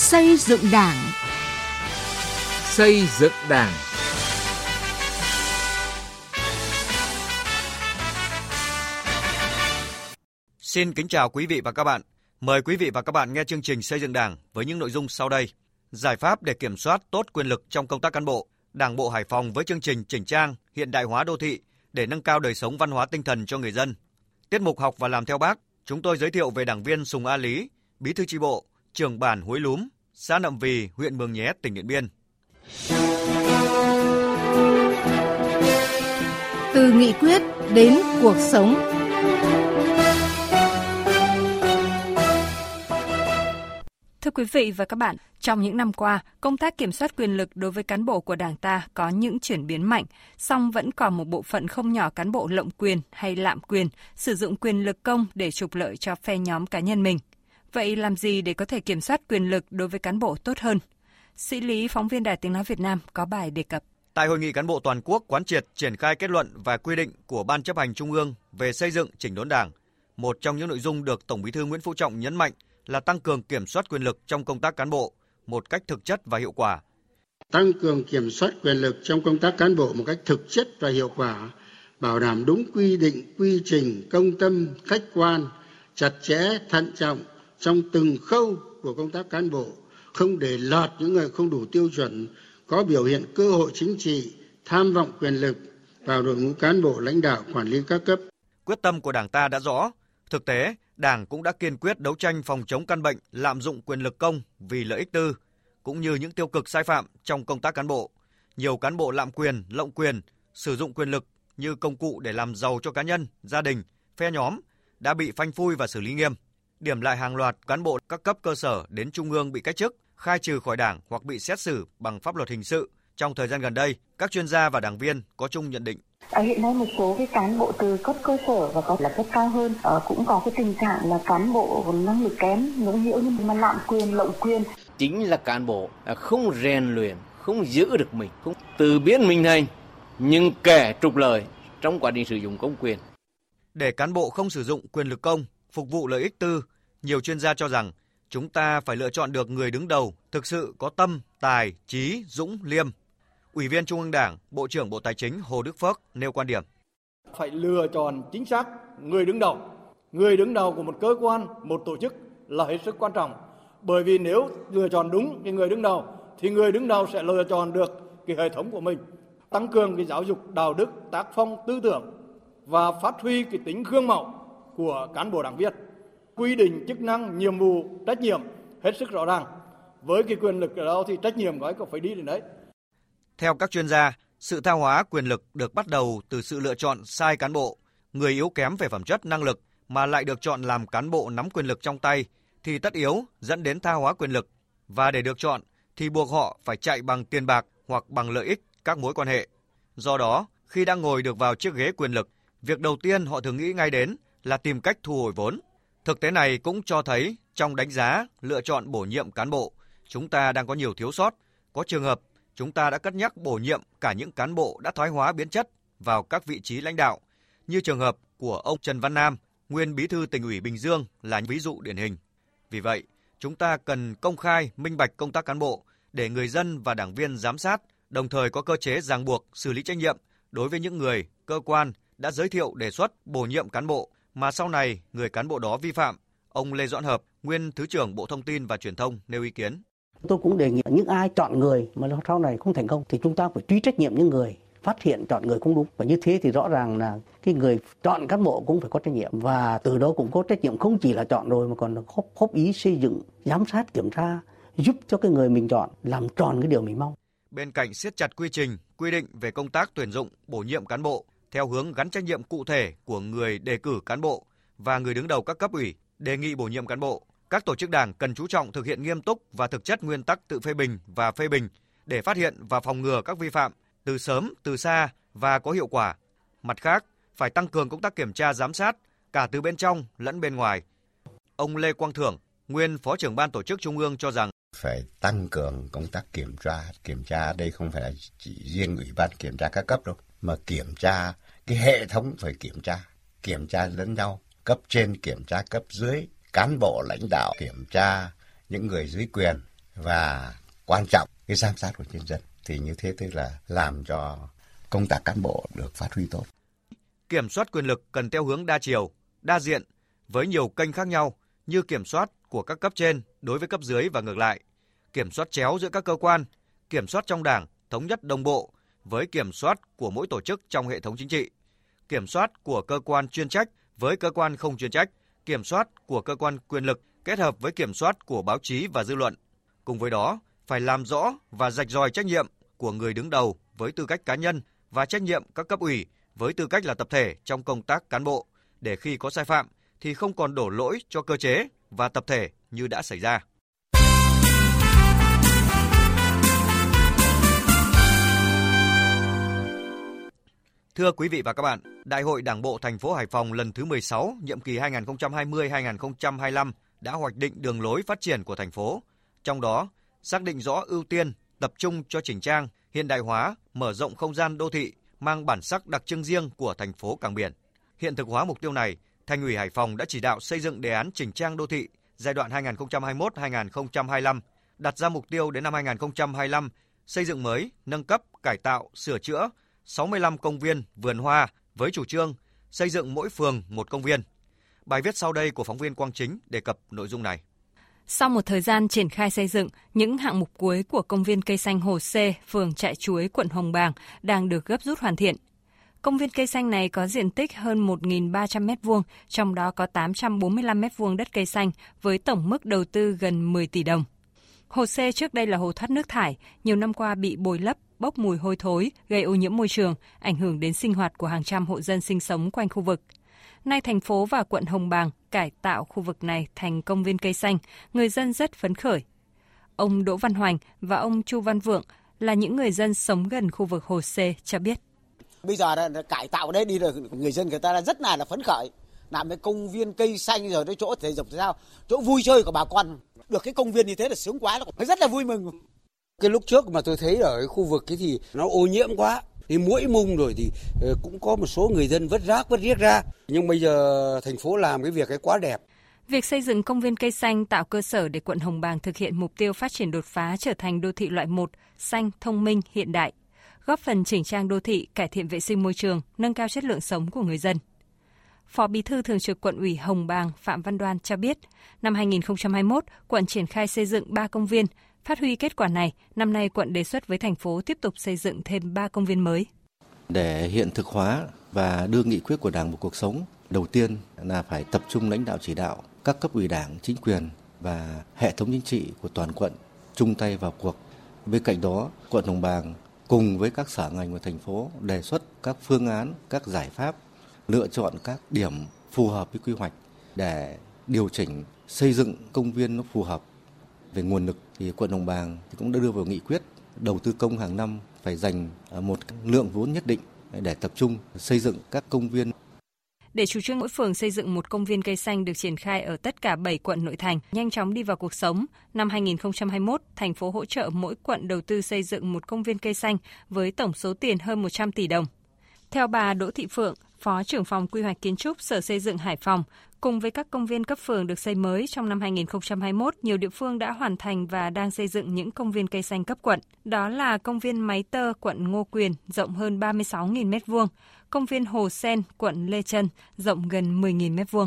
Xây dựng Đảng. Xây dựng Đảng. Xin kính chào quý vị và các bạn. Mời quý vị và các bạn nghe chương trình Xây dựng Đảng với những nội dung sau đây. Giải pháp để kiểm soát tốt quyền lực trong công tác cán bộ. Đảng bộ Hải Phòng với chương trình chỉnh trang, hiện đại hóa đô thị để nâng cao đời sống văn hóa tinh thần cho người dân. Tiết mục học và làm theo bác, chúng tôi giới thiệu về đảng viên Sùng A Lý, bí thư chi bộ, trưởng bản Hối Lúm, xã Nậm Vì, huyện Mường Nhé, tỉnh Điện Biên. Từ nghị quyết đến cuộc sống. Thưa quý vị và các bạn, trong những năm qua, công tác kiểm soát quyền lực đối với cán bộ của Đảng ta có những chuyển biến mạnh, song vẫn còn một bộ phận không nhỏ cán bộ lộng quyền hay lạm quyền, sử dụng quyền lực công để trục lợi cho phe nhóm cá nhân mình. Vậy làm gì để có thể kiểm soát quyền lực đối với cán bộ tốt hơn? Sĩ Lý, phóng viên Đài Tiếng Nói Việt Nam có bài đề cập. Tại hội nghị cán bộ toàn quốc quán triệt triển khai kết luận và quy định của Ban chấp hành Trung ương về xây dựng chỉnh đốn Đảng, một trong những nội dung được Tổng Bí thư Nguyễn Phú Trọng nhấn mạnh là tăng cường kiểm soát quyền lực trong công tác cán bộ một cách thực chất và hiệu quả. Tăng cường kiểm soát quyền lực trong công tác cán bộ một cách thực chất và hiệu quả, bảo đảm đúng quy định, quy trình, công tâm, khách quan, chặt chẽ, thận trọng trong từng khâu của công tác cán bộ, không để lọt những người không đủ tiêu chuẩn, có biểu hiện cơ hội chính trị, tham vọng quyền lực vào đội ngũ cán bộ lãnh đạo quản lý các cấp. Quyết tâm của Đảng ta đã rõ, thực tế Đảng cũng đã kiên quyết đấu tranh phòng chống căn bệnh lạm dụng quyền lực công vì lợi ích tư, cũng như những tiêu cực sai phạm trong công tác cán bộ. Nhiều cán bộ lạm quyền, lộng quyền, sử dụng quyền lực như công cụ để làm giàu cho cá nhân, gia đình, phe nhóm đã bị phanh phui và xử lý nghiêm. Điểm lại hàng loạt cán bộ các cấp cơ sở đến trung ương bị cách chức, khai trừ khỏi đảng hoặc bị xét xử bằng pháp luật hình sự. Trong thời gian gần đây, các chuyên gia và đảng viên có chung nhận định. À, hiện nay một số cái cán bộ từ cấp cơ sở và có là cấp cao hơn à, cũng có cái tình trạng là cán bộ năng lực kém ngưỡng nhiễu nhưng mà lạm quyền lộng quyền. Chính là cán bộ không rèn luyện không giữ được mình không từ biến mình thành nhưng kẻ trục lợi trong quá trình sử dụng công quyền. Để cán bộ không sử dụng quyền lực công phục vụ lợi ích tư nhiều chuyên gia cho rằng chúng ta phải lựa chọn được người đứng đầu thực sự có tâm tài trí dũng liêm Ủy viên Trung ương Đảng, Bộ trưởng Bộ Tài chính Hồ Đức Phước nêu quan điểm. Phải lựa chọn chính xác người đứng đầu. Người đứng đầu của một cơ quan, một tổ chức là hết sức quan trọng. Bởi vì nếu lựa chọn đúng cái người đứng đầu thì người đứng đầu sẽ lựa chọn được cái hệ thống của mình. Tăng cường cái giáo dục đạo đức, tác phong tư tưởng và phát huy cái tính gương mẫu của cán bộ đảng viên. Quy định chức năng, nhiệm vụ, trách nhiệm hết sức rõ ràng. Với cái quyền lực ở đó thì trách nhiệm của ấy có phải đi đến đấy. Theo các chuyên gia, sự tha hóa quyền lực được bắt đầu từ sự lựa chọn sai cán bộ, người yếu kém về phẩm chất năng lực mà lại được chọn làm cán bộ nắm quyền lực trong tay thì tất yếu dẫn đến tha hóa quyền lực và để được chọn thì buộc họ phải chạy bằng tiền bạc hoặc bằng lợi ích các mối quan hệ. Do đó, khi đang ngồi được vào chiếc ghế quyền lực, việc đầu tiên họ thường nghĩ ngay đến là tìm cách thu hồi vốn. Thực tế này cũng cho thấy trong đánh giá, lựa chọn bổ nhiệm cán bộ, chúng ta đang có nhiều thiếu sót, có trường hợp chúng ta đã cất nhắc bổ nhiệm cả những cán bộ đã thoái hóa biến chất vào các vị trí lãnh đạo, như trường hợp của ông Trần Văn Nam, nguyên bí thư tỉnh ủy Bình Dương là ví dụ điển hình. Vì vậy, chúng ta cần công khai, minh bạch công tác cán bộ để người dân và đảng viên giám sát, đồng thời có cơ chế ràng buộc xử lý trách nhiệm đối với những người, cơ quan đã giới thiệu đề xuất bổ nhiệm cán bộ mà sau này người cán bộ đó vi phạm. Ông Lê Doãn Hợp, nguyên Thứ trưởng Bộ Thông tin và Truyền thông nêu ý kiến. Tôi cũng đề nghị những ai chọn người mà sau này không thành công thì chúng ta phải truy trách nhiệm những người phát hiện chọn người không đúng và như thế thì rõ ràng là cái người chọn cán bộ cũng phải có trách nhiệm và từ đó cũng có trách nhiệm không chỉ là chọn rồi mà còn góp, góp ý xây dựng giám sát kiểm tra giúp cho cái người mình chọn làm tròn cái điều mình mong bên cạnh siết chặt quy trình quy định về công tác tuyển dụng bổ nhiệm cán bộ theo hướng gắn trách nhiệm cụ thể của người đề cử cán bộ và người đứng đầu các cấp ủy đề nghị bổ nhiệm cán bộ các tổ chức đảng cần chú trọng thực hiện nghiêm túc và thực chất nguyên tắc tự phê bình và phê bình để phát hiện và phòng ngừa các vi phạm từ sớm, từ xa và có hiệu quả. Mặt khác, phải tăng cường công tác kiểm tra giám sát cả từ bên trong lẫn bên ngoài. Ông Lê Quang Thưởng, nguyên Phó trưởng ban tổ chức Trung ương cho rằng phải tăng cường công tác kiểm tra. Kiểm tra đây không phải là chỉ riêng ủy ban kiểm tra các cấp đâu, mà kiểm tra cái hệ thống phải kiểm tra, kiểm tra lẫn nhau, cấp trên kiểm tra cấp dưới, cán bộ lãnh đạo kiểm tra những người dưới quyền và quan trọng cái giám sát của nhân dân. Thì như thế tức là làm cho công tác cán bộ được phát huy tốt. Kiểm soát quyền lực cần theo hướng đa chiều, đa diện với nhiều kênh khác nhau như kiểm soát của các cấp trên đối với cấp dưới và ngược lại, kiểm soát chéo giữa các cơ quan, kiểm soát trong Đảng thống nhất đồng bộ với kiểm soát của mỗi tổ chức trong hệ thống chính trị, kiểm soát của cơ quan chuyên trách với cơ quan không chuyên trách, kiểm soát của cơ quan quyền lực kết hợp với kiểm soát của báo chí và dư luận. Cùng với đó, phải làm rõ và rạch ròi trách nhiệm của người đứng đầu với tư cách cá nhân và trách nhiệm các cấp ủy với tư cách là tập thể trong công tác cán bộ để khi có sai phạm thì không còn đổ lỗi cho cơ chế và tập thể như đã xảy ra. Thưa quý vị và các bạn, Đại hội Đảng bộ thành phố Hải Phòng lần thứ 16, nhiệm kỳ 2020-2025 đã hoạch định đường lối phát triển của thành phố, trong đó xác định rõ ưu tiên, tập trung cho chỉnh trang, hiện đại hóa, mở rộng không gian đô thị mang bản sắc đặc trưng riêng của thành phố Cảng Biển. Hiện thực hóa mục tiêu này, Thành ủy Hải Phòng đã chỉ đạo xây dựng đề án chỉnh trang đô thị giai đoạn 2021-2025, đặt ra mục tiêu đến năm 2025 xây dựng mới, nâng cấp, cải tạo, sửa chữa 65 công viên, vườn hoa với chủ trương xây dựng mỗi phường một công viên. Bài viết sau đây của phóng viên Quang Chính đề cập nội dung này. Sau một thời gian triển khai xây dựng, những hạng mục cuối của công viên cây xanh Hồ C, phường Trại Chuối, quận Hồng Bàng đang được gấp rút hoàn thiện. Công viên cây xanh này có diện tích hơn 1.300 m2, trong đó có 845 m2 đất cây xanh với tổng mức đầu tư gần 10 tỷ đồng. Hồ C trước đây là hồ thoát nước thải, nhiều năm qua bị bồi lấp, bốc mùi hôi thối, gây ô nhiễm môi trường, ảnh hưởng đến sinh hoạt của hàng trăm hộ dân sinh sống quanh khu vực. Nay thành phố và quận Hồng Bàng cải tạo khu vực này thành công viên cây xanh, người dân rất phấn khởi. Ông Đỗ Văn Hoành và ông Chu Văn Vượng là những người dân sống gần khu vực Hồ C cho biết. Bây giờ là cải tạo đấy đi rồi người dân người ta rất là là phấn khởi. Làm cái công viên cây xanh rồi cái chỗ thể dục thể thao, chỗ vui chơi của bà con. Được cái công viên như thế là sướng quá, nó rất là vui mừng. Cái lúc trước mà tôi thấy ở cái khu vực cái thì nó ô nhiễm quá, thì mũi mung rồi thì ờ, cũng có một số người dân vứt rác vứt riết ra nhưng bây giờ thành phố làm cái việc ấy quá đẹp Việc xây dựng công viên cây xanh tạo cơ sở để quận Hồng Bàng thực hiện mục tiêu phát triển đột phá trở thành đô thị loại 1, xanh, thông minh, hiện đại, góp phần chỉnh trang đô thị, cải thiện vệ sinh môi trường, nâng cao chất lượng sống của người dân. Phó Bí thư Thường trực Quận ủy Hồng Bàng Phạm Văn Đoan cho biết, năm 2021, quận triển khai xây dựng 3 công viên, Phát huy kết quả này, năm nay quận đề xuất với thành phố tiếp tục xây dựng thêm 3 công viên mới. Để hiện thực hóa và đưa nghị quyết của Đảng vào cuộc sống, đầu tiên là phải tập trung lãnh đạo chỉ đạo các cấp ủy Đảng, chính quyền và hệ thống chính trị của toàn quận chung tay vào cuộc. Bên cạnh đó, quận Hồng Bàng cùng với các sở ngành của thành phố đề xuất các phương án, các giải pháp, lựa chọn các điểm phù hợp với quy hoạch để điều chỉnh xây dựng công viên nó phù hợp về nguồn lực thì quận Hồng Bàng cũng đã đưa vào nghị quyết đầu tư công hàng năm phải dành à, một lượng vốn nhất định để tập trung xây dựng các công viên. Để chủ trương mỗi phường xây dựng một công viên cây xanh được triển khai ở tất cả 7 quận nội thành, nhanh chóng đi vào cuộc sống, năm 2021, thành phố hỗ trợ mỗi quận đầu tư xây dựng một công viên cây xanh với tổng số tiền hơn 100 tỷ đồng. Theo bà Đỗ Thị Phượng, Phó trưởng phòng quy hoạch kiến trúc Sở Xây dựng Hải Phòng, cùng với các công viên cấp phường được xây mới trong năm 2021, nhiều địa phương đã hoàn thành và đang xây dựng những công viên cây xanh cấp quận. Đó là công viên Máy Tơ, quận Ngô Quyền, rộng hơn 36.000 m2, công viên Hồ Sen, quận Lê Trân, rộng gần 10.000 m2.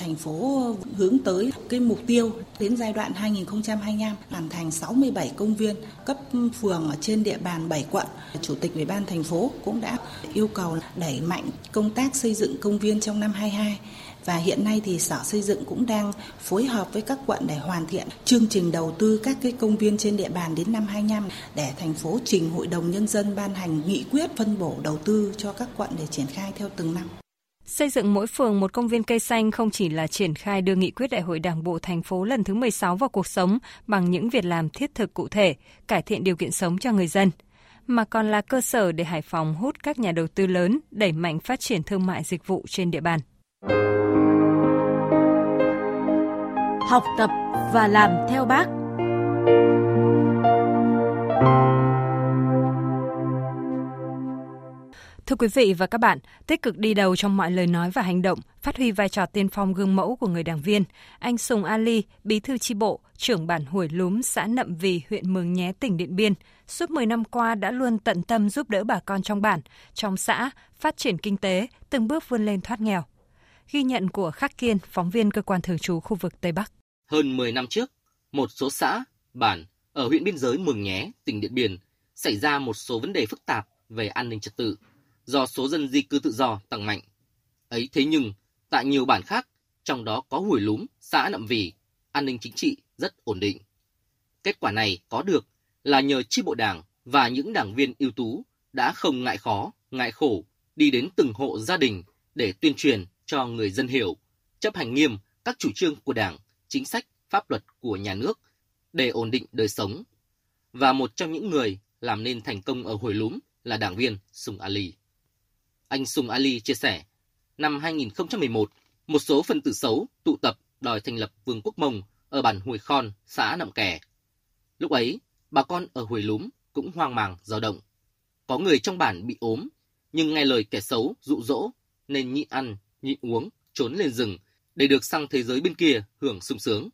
Thành phố hướng tới cái mục tiêu đến giai đoạn 2025 hoàn thành 67 công viên cấp phường ở trên địa bàn 7 quận. Chủ tịch Ủy ban thành phố cũng đã yêu cầu đẩy mạnh công tác xây dựng công viên trong năm 22 và hiện nay thì Sở Xây dựng cũng đang phối hợp với các quận để hoàn thiện chương trình đầu tư các cái công viên trên địa bàn đến năm 25 để thành phố trình Hội đồng Nhân dân ban hành nghị quyết phân bổ đầu tư cho các quận để triển khai theo từng năm. Xây dựng mỗi phường một công viên cây xanh không chỉ là triển khai đưa nghị quyết Đại hội Đảng bộ thành phố lần thứ 16 vào cuộc sống bằng những việc làm thiết thực cụ thể, cải thiện điều kiện sống cho người dân, mà còn là cơ sở để Hải Phòng hút các nhà đầu tư lớn, đẩy mạnh phát triển thương mại dịch vụ trên địa bàn. Học tập và làm theo bác. Thưa quý vị và các bạn, tích cực đi đầu trong mọi lời nói và hành động, phát huy vai trò tiên phong gương mẫu của người đảng viên, anh Sùng Ali, bí thư chi bộ, trưởng bản Hủy Lúm, xã Nậm Vì, huyện Mường Nhé, tỉnh Điện Biên, suốt 10 năm qua đã luôn tận tâm giúp đỡ bà con trong bản, trong xã, phát triển kinh tế, từng bước vươn lên thoát nghèo. Ghi nhận của Khắc Kiên, phóng viên cơ quan thường trú khu vực Tây Bắc. Hơn 10 năm trước, một số xã, bản ở huyện biên giới Mường Nhé, tỉnh Điện Biên xảy ra một số vấn đề phức tạp về an ninh trật tự do số dân di cư tự do tăng mạnh. Ấy thế nhưng, tại nhiều bản khác, trong đó có Hủy Lúm, xã Nậm Vì, an ninh chính trị rất ổn định. Kết quả này có được là nhờ chi bộ đảng và những đảng viên ưu tú đã không ngại khó, ngại khổ đi đến từng hộ gia đình để tuyên truyền cho người dân hiểu, chấp hành nghiêm các chủ trương của Đảng, chính sách, pháp luật của nhà nước để ổn định đời sống. Và một trong những người làm nên thành công ở Hồi Lúm là đảng viên Sùng Ali. Anh Sùng Ali chia sẻ, năm 2011, một số phần tử xấu tụ tập đòi thành lập Vương quốc Mông ở bản Hùi Khon, xã Nậm Kè. Lúc ấy, bà con ở Hùi Lúm cũng hoang mang, dao động. Có người trong bản bị ốm, nhưng nghe lời kẻ xấu dụ dỗ nên nhịn ăn, nhịn uống, trốn lên rừng để được sang thế giới bên kia hưởng sung sướng.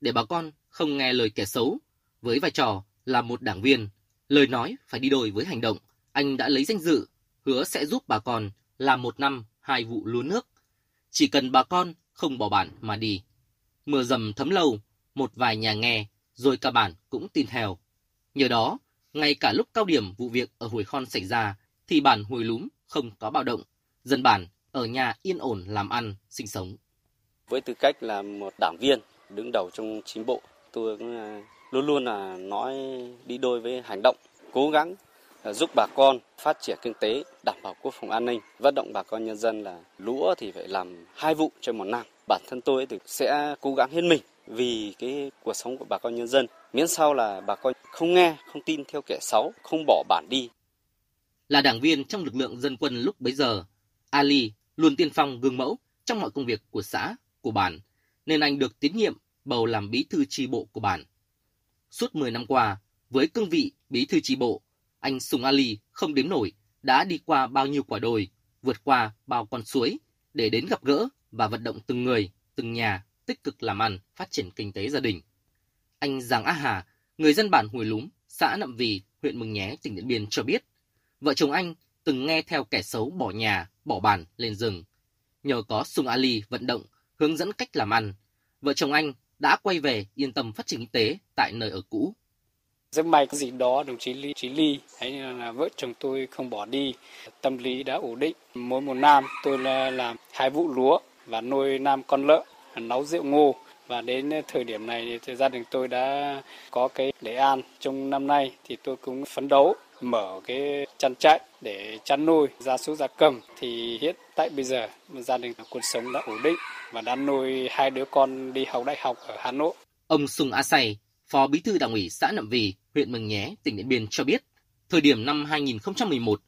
Để bà con không nghe lời kẻ xấu, với vai trò là một đảng viên, lời nói phải đi đôi với hành động, anh đã lấy danh dự, hứa sẽ giúp bà con làm một năm hai vụ lúa nước. Chỉ cần bà con không bỏ bản mà đi. Mưa dầm thấm lâu, một vài nhà nghe, rồi cả bản cũng tin theo. Nhờ đó, ngay cả lúc cao điểm vụ việc ở Hồi Khon xảy ra, thì bản Hồi Lúm không có bạo động. Dân bản ở nhà yên ổn làm ăn, sinh sống. Với tư cách là một đảng viên đứng đầu trong chính bộ, tôi cũng luôn luôn là nói đi đôi với hành động, cố gắng Ờ, giúp bà con phát triển kinh tế, đảm bảo quốc phòng an ninh, vận động bà con nhân dân là lúa thì phải làm hai vụ trên một năm. Bản thân tôi thì sẽ cố gắng hết mình vì cái cuộc sống của bà con nhân dân, miễn sao là bà con không nghe, không tin theo kẻ xấu, không bỏ bản đi. Là đảng viên trong lực lượng dân quân lúc bấy giờ, Ali luôn tiên phong gương mẫu trong mọi công việc của xã, của bản, nên anh được tín nhiệm bầu làm bí thư tri bộ của bản. Suốt 10 năm qua, với cương vị bí thư tri bộ, anh Sùng Ali không đếm nổi đã đi qua bao nhiêu quả đồi, vượt qua bao con suối để đến gặp gỡ và vận động từng người, từng nhà tích cực làm ăn, phát triển kinh tế gia đình. Anh Giàng Á Hà, người dân bản Hùi Lúm, xã Nậm Vì, huyện Mường Nhé, tỉnh Điện Biên cho biết, vợ chồng anh từng nghe theo kẻ xấu bỏ nhà, bỏ bàn lên rừng. Nhờ có Sùng Ali vận động, hướng dẫn cách làm ăn, vợ chồng anh đã quay về yên tâm phát triển kinh tế tại nơi ở cũ. Rất may cái gì đó đồng chí Lý chí Ly hay là vợ chồng tôi không bỏ đi, tâm lý đã ổn định. Mỗi một năm tôi là làm hai vụ lúa và nuôi năm con lợn, nấu rượu ngô và đến thời điểm này thì gia đình tôi đã có cái đề an trong năm nay thì tôi cũng phấn đấu mở cái chăn trại để chăn nuôi gia súc gia cầm thì hiện tại bây giờ gia đình cuộc sống đã ổn định và đã nuôi hai đứa con đi học đại học ở Hà Nội. Ông Sùng A Sày Phó Bí thư Đảng ủy xã Nậm Vì, huyện Mường Nhé, tỉnh Điện Biên cho biết, thời điểm năm 2011,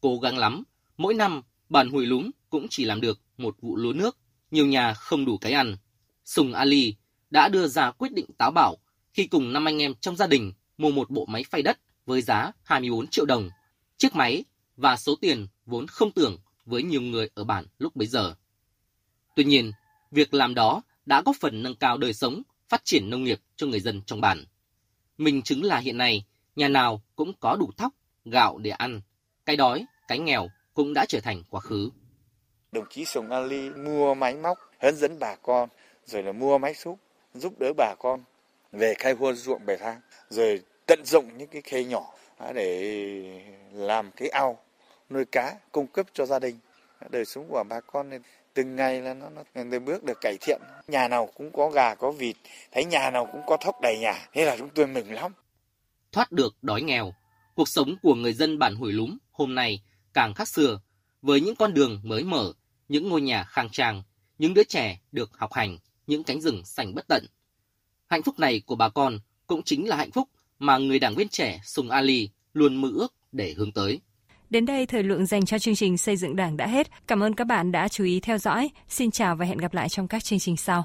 cố gắng lắm, mỗi năm bản Hùi Lúng cũng chỉ làm được một vụ lúa nước, nhiều nhà không đủ cái ăn. Sùng Ali đã đưa ra quyết định táo bảo khi cùng năm anh em trong gia đình mua một bộ máy phay đất với giá 24 triệu đồng. Chiếc máy và số tiền vốn không tưởng với nhiều người ở bản lúc bấy giờ. Tuy nhiên, việc làm đó đã góp phần nâng cao đời sống, phát triển nông nghiệp cho người dân trong bản. Mình chứng là hiện nay, nhà nào cũng có đủ thóc, gạo để ăn. Cái đói, cái nghèo cũng đã trở thành quá khứ. Đồng chí Sùng Ali mua máy móc, hướng dẫn bà con, rồi là mua máy xúc, giúp đỡ bà con về khai huân ruộng bẻ thang, rồi tận dụng những cái khe nhỏ à, để làm cái ao nuôi cá cung cấp cho gia đình đời sống của bà con nên từng ngày là nó, nó từng bước được cải thiện. Nhà nào cũng có gà có vịt. Thấy nhà nào cũng có thóc đầy nhà. Thế là chúng tôi mừng lắm. Thoát được đói nghèo. Cuộc sống của người dân bản Hủy Lúm hôm nay càng khác xưa. Với những con đường mới mở những ngôi nhà khang trang những đứa trẻ được học hành những cánh rừng xanh bất tận. Hạnh phúc này của bà con cũng chính là hạnh phúc mà người đảng viên trẻ Sùng Ali luôn mơ ước để hướng tới. Đến đây thời lượng dành cho chương trình xây dựng đảng đã hết. Cảm ơn các bạn đã chú ý theo dõi. Xin chào và hẹn gặp lại trong các chương trình sau.